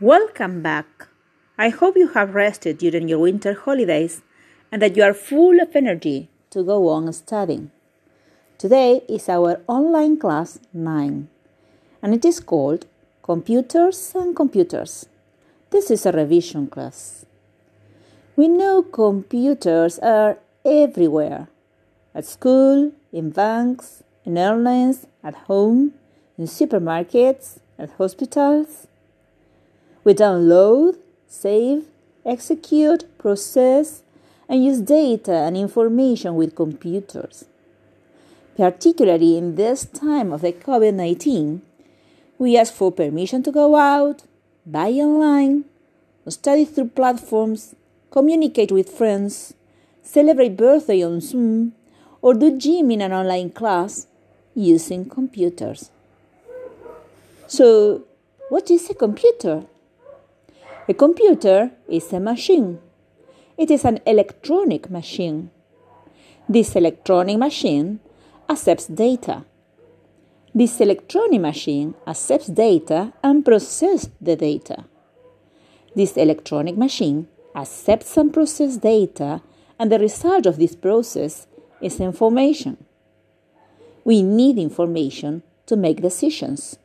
Welcome back. I hope you have rested during your winter holidays and that you are full of energy to go on studying. Today is our online class 9 and it is called Computers and Computers. This is a revision class. We know computers are everywhere at school, in banks, in airlines, at home, in supermarkets, at hospitals we download, save, execute, process, and use data and information with computers. Particularly in this time of the COVID 19, we ask for permission to go out, buy online, study through platforms, communicate with friends, celebrate birthday on Zoom, or do gym in an online class using computers. So, what is a computer? A computer is a machine. It is an electronic machine. This electronic machine accepts data. This electronic machine accepts data and processes the data. This electronic machine accepts and processes data, and the result of this process is information. We need information to make decisions.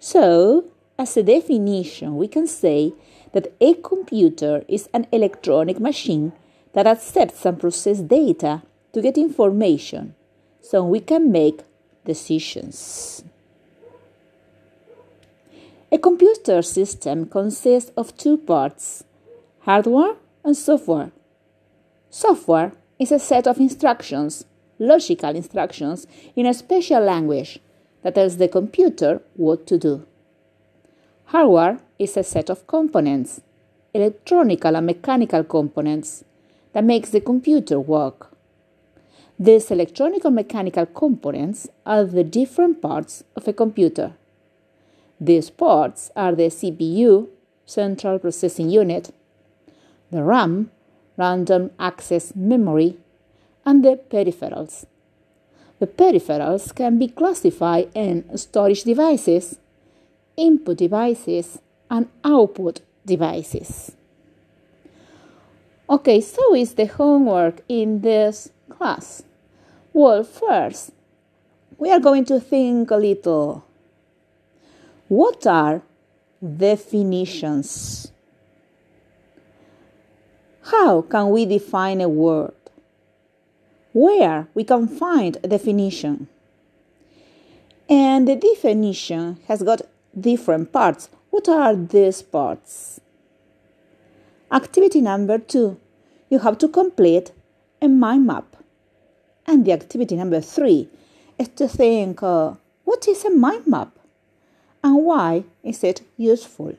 So, as a definition, we can say that a computer is an electronic machine that accepts and processes data to get information so we can make decisions. A computer system consists of two parts hardware and software. Software is a set of instructions, logical instructions, in a special language that tells the computer what to do. Hardware is a set of components, electronical and mechanical components, that makes the computer work. These electronic and mechanical components are the different parts of a computer. These parts are the CPU, Central Processing Unit, the RAM, Random Access Memory, and the peripherals. The peripherals can be classified in storage devices, input devices and output devices. Okay, so is the homework in this class? Well, first, we are going to think a little. What are definitions? How can we define a word? Where we can find a definition? And the definition has got different parts. What are these parts? Activity number two. You have to complete a mind map. And the activity number three is to think uh, what is a mind map and why is it useful?